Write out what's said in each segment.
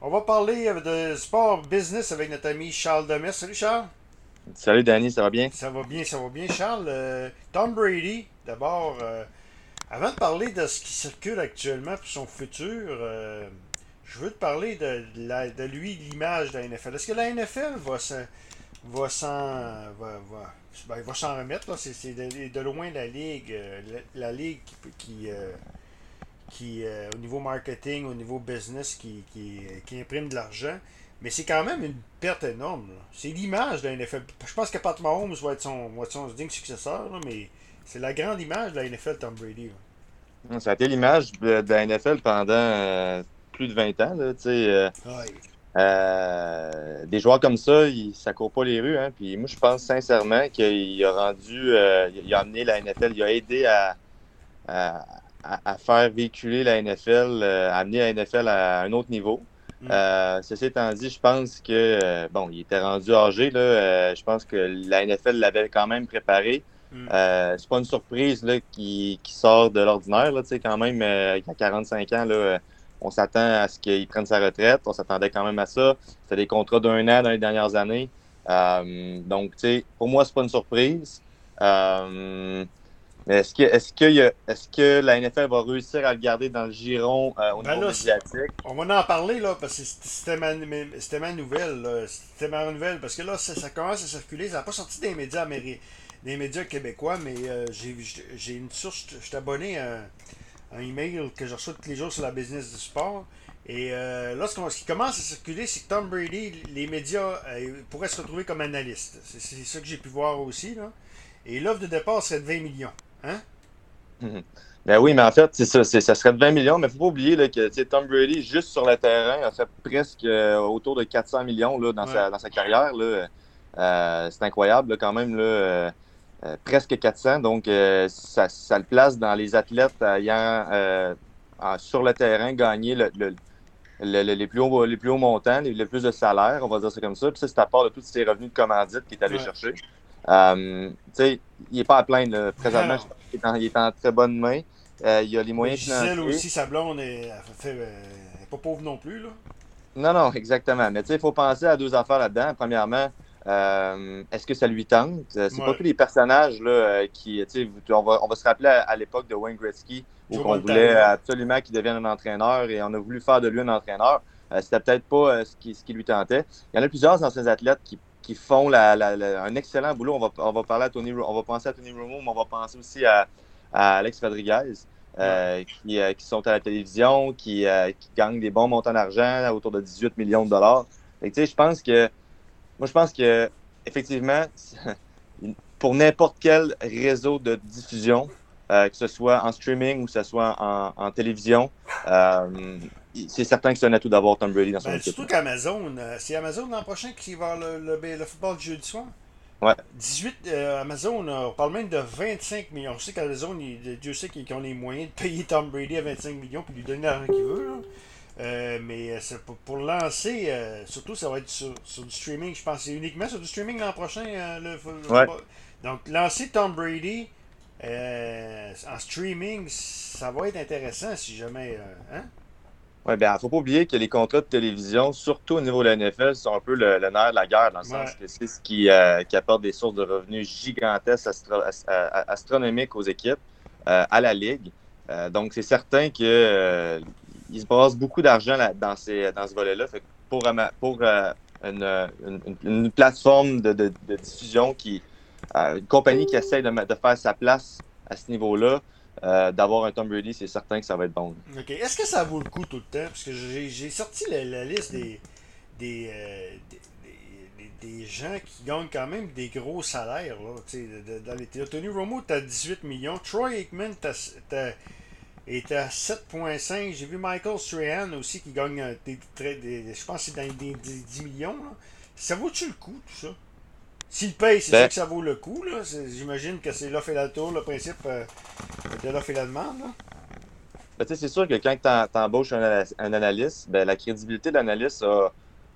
On va parler de sport business avec notre ami Charles Demers. Salut Charles. Salut Danny, ça va bien? Ça va bien, ça va bien. Charles, euh, Tom Brady, d'abord, euh, avant de parler de ce qui circule actuellement pour son futur, euh, je veux te parler de, la- de lui, de l'image de la NFL. Est-ce que la NFL va s'en va va, va- ben, va remettre? C'est de, de loin la ligue, euh, la, la ligue qui, qui, euh, qui euh, au niveau marketing, au niveau business, qui, qui, qui imprime de l'argent. Mais c'est quand même une perte énorme. C'est l'image de la NFL. Je pense que Pat Mahomes va être son, va être son digne successeur, là, mais c'est la grande image de la NFL, Tom Brady. là. Ça a été l'image de de la NFL pendant euh, plus de 20 ans. Là, euh, Ouais. euh, des joueurs comme ça, ils, ça court pas les rues. Hein, puis moi, je pense sincèrement qu'il a rendu, il a amené la NFL, il a aidé à, à, à- à faire véhiculer la NFL, euh, à amener la NFL à un autre niveau. Mm. Euh, ceci étant dit, je pense que, euh, bon, il était rendu âgé. Là, euh, je pense que la NFL l'avait quand même préparé. Mm. Euh, c'est pas une surprise là, qui, qui sort de l'ordinaire. Là, tu sais, quand même, il a 45 ans, là, on s'attend à ce qu'il prenne sa retraite. On s'attendait quand même à ça. C'était des contrats d'un an dans les dernières années. Donc, tu sais, pour moi, c'est pas une surprise. Euh, mais est-ce que, est-ce que, y a- est-ce que la NFL va réussir à le garder dans le giron euh, au Ben niveau là, médiatique? On va en parler là, parce que c'était ma, c'était ma nouvelle. là. C'était ma nouvelle, parce que là, ça, ça commence à circuler. Ça n'a pas sorti des médias des médias québécois, mais euh, j'ai j'ai une source. Je suis abonné à un email que je reçois tous les jours sur la business du sport. Et euh, là, ce, qui commence à circuler, c'est que Tom Brady, les médias euh, pourraient se retrouver comme analystes. C'est c'est ça que j'ai pu voir aussi. Là. Et l'offre de départ serait de 20 millions. Hein? Ben oui, mais en fait, c'est ça, ça serait de 20 millions, mais il ne faut pas oublier là, que Tom Brady, juste sur le terrain, a fait presque euh, autour de 400 millions là, dans, sa, Ouais. dans sa carrière. Euh, c'est incroyable là, quand même, euh, presque 400. Donc, ça, ça le place dans les athlètes ayant sur le terrain gagné le, le- le- le- les, plus hauts, les plus hauts montants, les, le plus de salaire, on va dire ça comme ça. Puis ça, c'est à part de tous ses revenus de commandite qu'il est allé Ouais. chercher. Euh, il n'est pas à plaindre. là. Présentement, Non. je pense qu'il est en- il est en très bonne main. Euh, il y a les moyens Gisèle financiers. aussi, sa blonde, est, elle fait, euh, elle est pas pauvre non plus. Là. Non, non, exactement. Mais il faut penser à deux affaires là-dedans. Premièrement, euh, est-ce que ça lui tente? Euh, C'est Ouais. pas tous les personnages là, euh, qui, on va, on va se rappeler à, à l'époque de Wayne Gretzky où on voulait absolument qu'il devienne un entraîneur et on a voulu faire de lui un entraîneur. Euh, C'était peut-être pas euh, ce, qui, ce qui lui tentait. Il y en a plusieurs anciens athlètes qui, qui font la- la- la- un excellent boulot. On va, on va parler à Tony, on va penser à Tony Romo, mais on va penser aussi à, à Alex Rodriguez. euh, qui, euh, qui sont à la télévision, qui, euh, qui gagnent des bons montants d'argent, autour de 18 millions de dollars. Tu sais, je pense que, moi, je pense que, effectivement, pour n'importe quel réseau de diffusion, euh, que ce soit en streaming ou que ce soit en, en télévision, euh, c'est certain que c'est un atout d'avoir Tom Brady dans son Ben, équipe. surtout qu'Amazon, euh, c'est Amazon l'an prochain qui va le, le, le football du jeudi soir. Ouais. 18, euh, Amazon, on parle même de 25 millions. Je sais qu'Amazon, Dieu sait qu'ils ont les moyens de payer Tom Brady à 25 millions puis lui donner l'argent qu'il veut. là. Euh, mais c'est pour, pour lancer, euh, surtout ça va être sur, sur du streaming, je pense. C'est uniquement sur du streaming l'an prochain. le, le- Ouais. Donc lancer Tom Brady euh, en streaming, ça va être intéressant si jamais. euh, hein? Oui, bien, faut pas oublier que les contrats de télévision, surtout au niveau de la NFL, sont un peu le, le nerf de la guerre, dans le sens que c'est ce qui, euh, qui apporte des sources de revenus gigantesques, astro- astronomiques aux équipes, à la Ligue. Donc, c'est certain que il se beaucoup d'argent dans, ces, dans ce volet-là. Pour une, une- une- une plateforme de, de- de diffusion qui. Euh, une compagnie qui essaie de, faire sa place à ce niveau-là, euh, d'avoir un Tom Brady, c'est certain que ça va être bon. Est-ce que ça vaut le coup tout le temps? Parce que j'ai sorti la, liste euh, des, des- des- gens qui gagnent quand même des gros salaires. Là, de- de- dans Tony Romo, t'as 18 millions. Troy Aikman t'as- est à 7,5. J'ai vu Michael Strahan aussi qui gagne je pense c'est dans les des 10 millions. Ça vaut-tu le coup, tout ça? S'il paye, c'est Ben- sûr que ça vaut le coup. là. J'imagine que c'est l'offre et la tour, le principe euh, de l'offre et la demande. là. Ben, c'est sûr que quand tu embauches un, ana- un analyste, ben, la crédibilité de l'analyste a,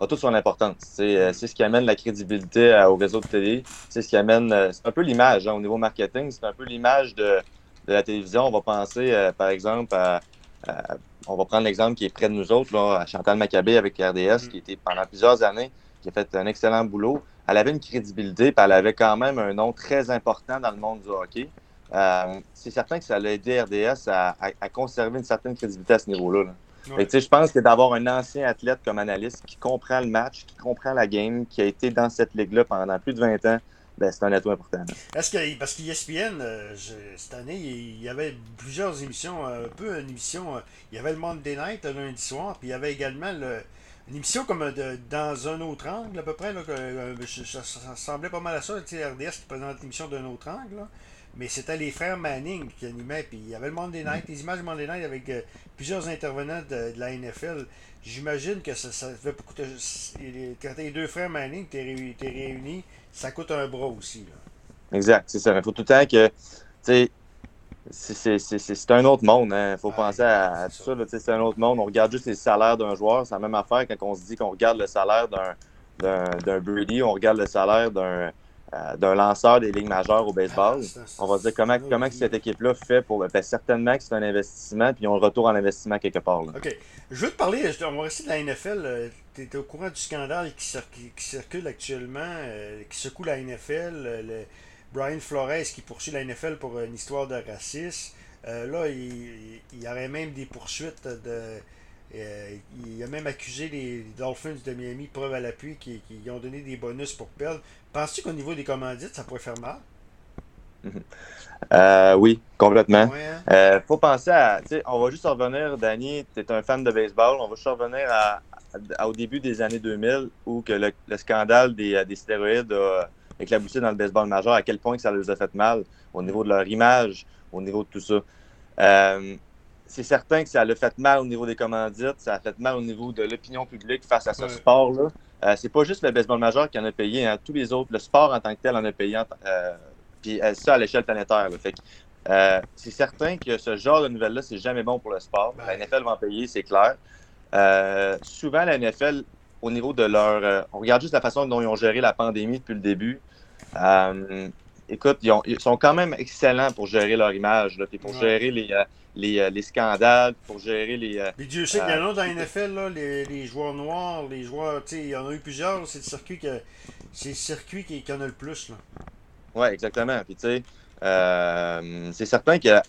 a toute son importance. C'est euh, c'est ce qui amène la crédibilité euh, au réseau de télé. C'est ce qui amène. euh, C'est un peu l'image hein, au niveau marketing. C'est un peu l'image de, de la télévision. On va penser, par exemple, à, à- on va prendre l'exemple qui est près de nous autres, là, Chantal Maccabé avec RDS, mm-hmm. qui était pendant plusieurs années, qui a fait un excellent boulot. Elle avait une crédibilité, puis elle avait quand même un nom très important dans le monde du hockey. Euh, c'est certain que ça a aidé RDS à, conserver une certaine crédibilité à ce niveau-là. Je pense que d'avoir un ancien athlète comme analyste qui comprend le match, qui comprend la game, qui a été dans cette ligue-là pendant plus de 20 ans, ben, c'est un atout important. Est-ce que, parce qu'ESPN, euh, cette année, il y avait plusieurs émissions, un peu une émission, euh, il y avait le Monday Night le lundi soir, puis il y avait également une émission comme de, dans un autre angle, à peu près. Là, ça, ressemblait pas mal à ça, RDS qui présente l'émission d'un autre angle. Mais c'était les frères Manning qui animaient, puis il y avait le Monday Night, les images du Monday Night avec euh, plusieurs intervenants de, la NFL. J'imagine que ça, ça fait beaucoup de. Quand les deux frères Manning, t'es réunis, réunis, ça coûte un bras aussi. Là. Exact, c'est ça. Il faut tout le temps que. C'est un autre monde. Il hein. faut penser à, tout ça. c'est un autre monde. On regarde juste les salaires d'un joueur. C'est la même affaire quand on se dit qu'on regarde le salaire d'un Brady, on regarde le salaire d'un euh, d'un lanceur des ligues majeures au baseball. Ah, on va dire comment, comment cette équipe-là fait pour. Ben, certainement que c'est un investissement, puis ils ont le retour en investissement quelque part. OK. Je veux te parler, on va rester de la NFL. Tu es au courant du scandale qui, circule actuellement, euh, qui secoue la NFL. Le, Brian Flores qui poursuit la NFL pour une histoire de racisme. Euh, là, il, y aurait même des poursuites de euh, il a même accusé les Dolphins de Miami, preuve à l'appui, qui, ont donné des bonus pour perdre. Penses-tu qu'au niveau des commandites, ça pourrait faire mal? Euh, oui, complètement. Il hein? euh, faut penser à. On va juste revenir, Danny, tu es un fan de baseball, on va juste revenir à, au début des années 2000 où que le, scandale des, des stéroïdes a éclaboussé dans le baseball majeur, à quel point que ça les a fait mal au niveau de leur image, au niveau de tout ça c'est certain que ça a fait mal au niveau des commandites, ça a fait mal au niveau de l'opinion publique face à ce sport-là. Euh, c'est pas juste le baseball majeur qui en a payé, hein. tous les autres, le sport en tant que tel en a payé, euh, puis euh, ça à l'échelle planétaire. c'est certain que ce genre de nouvelles-là, c'est jamais bon pour le sport. La NFL va en payer, c'est clair. souvent, la NFL, au niveau de leur. on regarde juste la façon dont ils ont géré la pandémie depuis le début. écoute, ils, sont quand même excellents pour gérer leur image, là, puis pour gérer les euh, les, scandales, pour gérer les. Euh, Mais Dieu sait qu'il y en a dans la NFL, là, les, joueurs noirs, les joueurs, il y en a eu plusieurs, c'est le circuit, que, c'est le circuit qui, en a le plus. Là. Ouais, exactement. Puis, tu sais, euh, c'est certain que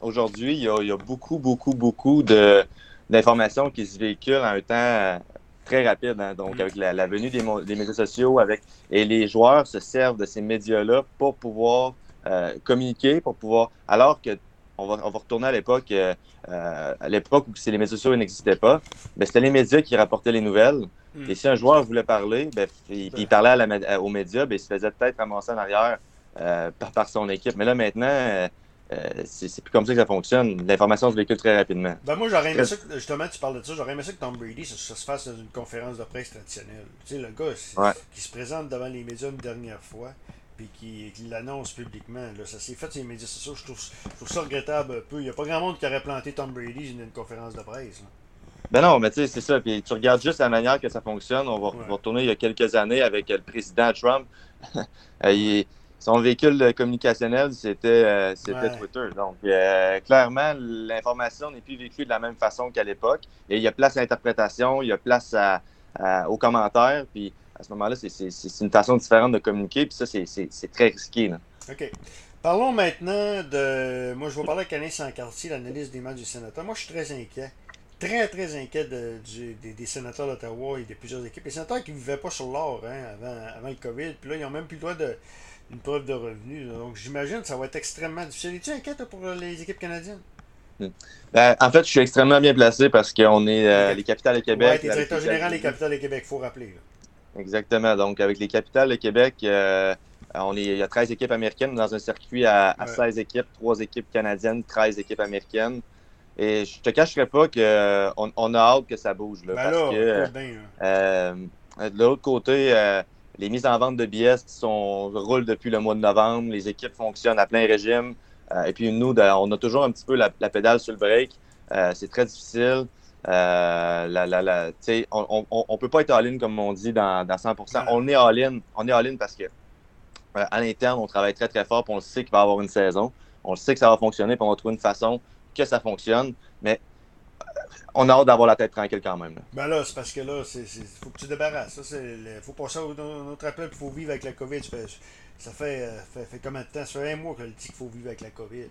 aujourd'hui, il y, a, beaucoup, beaucoup, beaucoup de, d'informations qui se véhiculent en un temps très rapide. Hein. donc, mm. avec la, venue des, des, médias sociaux, avec et les joueurs se servent de ces médias-là pour pouvoir euh, communiquer pour pouvoir. Alors que on va, on va retourner à l'époque, euh, à l'époque où les médias sociaux n'existaient pas, ben, c'était les médias qui rapportaient les nouvelles. Hmm. Et si un joueur voulait parler, ben, puis, il parlait à la, aux médias, ben, il se faisait peut-être ramasser en arrière euh, par, par, son équipe. Mais là, maintenant, c'est plus comme ça que ça fonctionne. L'information se véhicule très rapidement. Ben moi, j'aurais aimé ça, que, justement, tu parles de ça, j'aurais aimé ça que Tom Brady, ça, se fasse dans une conférence de presse traditionnelle. Tu sais, le gars qui se présente devant les médias une dernière fois, puis qui, l'annonce publiquement. Là. Ça s'est fait sur les médias sociaux. Je trouve, ça regrettable un peu. Il n'y a pas grand monde qui aurait planté Tom Brady dans une conférence de presse. Ben non, mais tu sais, c'est ça. Puis tu regardes juste la manière que ça fonctionne. On va, retourner il y a quelques années avec le président Trump. Euh, son véhicule communicationnel, c'était euh, Twitter. Donc, euh, clairement, l'information n'est plus vécue de la même façon qu'à l'époque. Et il y a place à l'interprétation, il y a place à, aux commentaires. Puis à ce moment-là, c'est une façon différente de communiquer, puis ça, c'est très risqué. Là. OK. Parlons maintenant de. Moi, je vais parler avec Alain Sancartier, l'analyse des matchs du sénateur. Moi, je suis très inquiet. Très, très inquiet des, sénateurs d'Ottawa et de plusieurs équipes. Les sénateurs qui ne vivaient pas sur l'or hein, avant, le COVID. Puis là, ils n'ont même plus le droit d'une preuve de revenus. Donc, j'imagine que ça va être extrêmement difficile. Es-tu inquiet pour les équipes canadiennes? Hmm. Ben, en fait, je suis extrêmement bien placé parce qu'on est euh, les capitales de Québec. Es directeur général des capitales de Québec, il faut rappeler. Exactement. Donc, avec les capitales de Québec, euh, on est, il y a 13 équipes américaines dans un circuit à, 16 équipes, 3 équipes canadiennes, 13 équipes américaines. Et je te cacherai pas qu'on on a hâte que ça bouge. Là, ben parce que, euh, de l'autre côté, euh, les mises en vente de billets sont, roulent depuis le mois de novembre. Les équipes fonctionnent à plein régime. et puis nous, on a toujours un petit peu la, la pédale sur le break. c'est très difficile. Euh, la, la, la, on ne peut pas être all-in, comme on dit, dans, dans 100%. On est all-in. On est all-in parce que euh, à l'interne, on travaille très, très fort, puis on le sait qu'il va y avoir une saison. On le sait que ça va fonctionner, puis on va trouver une façon que ça fonctionne. Mais on a hâte d'avoir la tête tranquille quand même. Ben là, c'est parce que là, il faut que tu débarrasses. Il faut passer à autre appel, il faut vivre avec la COVID. Ça fait, fait, fait, combien de temps? Ça fait un mois que le dit qu'il faut vivre avec la COVID.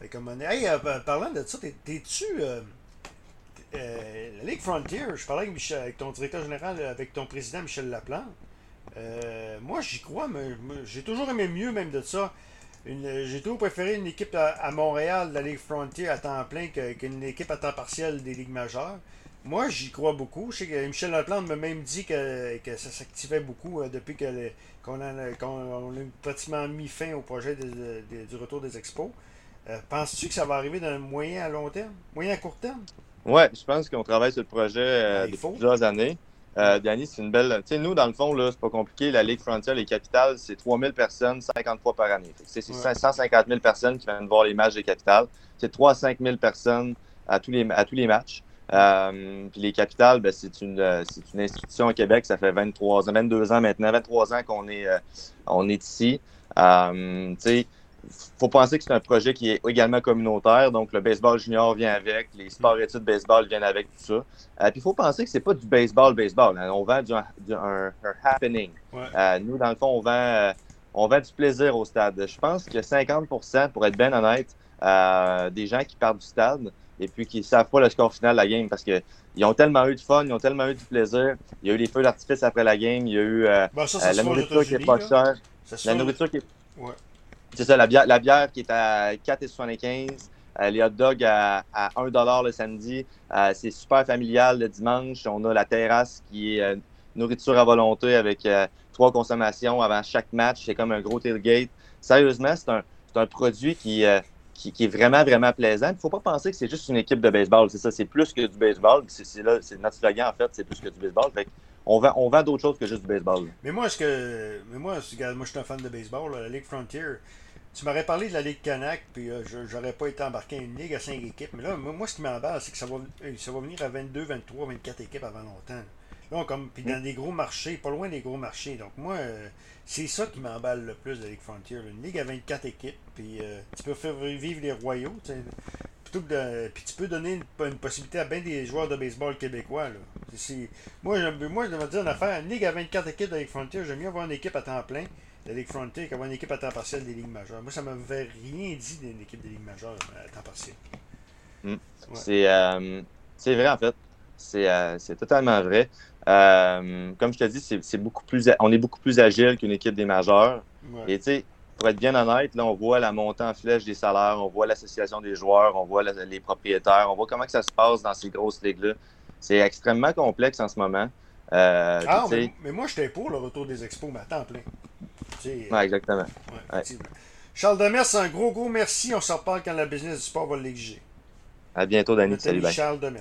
Fait comme, hey, parlant de ça, t'es-tu. Euh, la Ligue Frontier, je parlais avec, Michel, avec, ton directeur général, avec ton président Michel Laplante. Euh, moi, j'y crois, mais, j'ai toujours aimé mieux même de ça. J'ai toujours préféré une équipe à, Montréal de la Ligue Frontier à temps plein qu'une équipe à temps partiel des Ligues majeures. Moi, j'y crois beaucoup. Je sais que Michel Laplante m'a même dit que, ça s'activait beaucoup euh, depuis qu'on a, a, pratiquement mis fin au projet du retour des expos. Penses-tu que ça va arriver dans le moyen à long terme, moyen à court terme? Oui, je pense qu'on travaille sur le projet euh, depuis plusieurs années. Euh, Danny, c'est une belle. Tu sais, nous, dans le fond, là, c'est pas compliqué. La Ligue Frontier, les capitales, c'est 3000 personnes, 50 fois par année. C'est 150 000 personnes qui viennent voir les matchs des capitales. C'est 3 à 5 000 personnes à tous les, à tous les matchs. Euh, puis les capitales, ben, c'est une, euh, une institution au Québec. Ça fait 23 ans, 22 ans maintenant, 23 ans qu'on est, euh, on est ici. tu sais, faut penser que c'est un projet qui est également communautaire. Donc, le baseball junior vient avec, les sports études baseball viennent avec tout ça. Euh, puis, il faut penser que c'est pas du baseball-baseball. Hein. On vend du, un, happening. Euh, nous, dans le fond, on vend, euh, on vend du plaisir au stade. Je pense que 50% pour être bien honnête, des gens qui partent du stade et puis qui ne savent pas le score final de la game parce qu'ils ont tellement eu de fun, ils ont tellement eu du plaisir. Il y a eu les feux d'artifice après la game, il y a eu ben, la nourriture qui est pas chère. La nourriture qui est... C'est ça, la bière, la bière qui est à 4,75 euh, les hot dogs à, à 1 le samedi. Euh, c'est super familial le dimanche. On a la terrasse qui est euh, nourriture à volonté avec trois consommations avant chaque match. C'est comme un gros tailgate. Sérieusement, c'est un, un, produit qui, qui, qui, est vraiment, vraiment plaisant. Il ne faut pas penser que c'est juste une équipe de baseball. C'est ça, c'est plus que du baseball. C'est notre slogan, en fait, c'est plus que du baseball. Fait on vend, on vend d'autres choses que juste du baseball. Mais moi, est-ce que. Mais moi, moi, je suis un fan de baseball. La Ligue Frontier, tu m'aurais parlé de la Ligue Canac, puis euh, j'aurais pas été embarqué à une ligue à 5 équipes. Mais là, moi, ce qui m'emballe, c'est que ça va, euh, ça va venir à 22, 23, 24 équipes avant longtemps. Là, comme, puis dans des gros marchés, pas loin des gros marchés. Donc, moi, euh, c'est ça qui m'emballe le plus de la Ligue Frontier. Une ligue à 24 équipes, puis tu peux faire vivre les royaux. Plutôt que puis tu peux donner une, possibilité à bien des joueurs de baseball québécois. Là. moi, moi, je vais dire une affaire. Une ligue à 24 équipes de la Ligue Frontier, j'aime mieux avoir une équipe à temps plein la Ligue Frontier qui avoir une équipe à temps partiel des Ligues majeures. Moi, ça ne m'avait rien dit d'une équipe des Ligues majeures à temps partiel. Hmm. Euh, c'est vrai, en fait. C'est euh, totalement vrai. Euh, comme je te dis, c'est beaucoup plus, on est beaucoup plus agile qu'une équipe des majeures. Et tu sais, pour être bien honnête, là, on voit la montée en flèche des salaires, on voit l'association des joueurs, on voit les propriétaires, on voit comment que ça se passe dans ces grosses ligues-là. C'est extrêmement complexe en ce moment. ah, mais, mais, moi, j'étais pour le retour des expos, mais à temps plein. Ouais, exactement. Charles Demers, un gros, gros merci. On se reparle quand la business du sport va l'exiger. À bientôt, Danny. Salut, Charles Demers.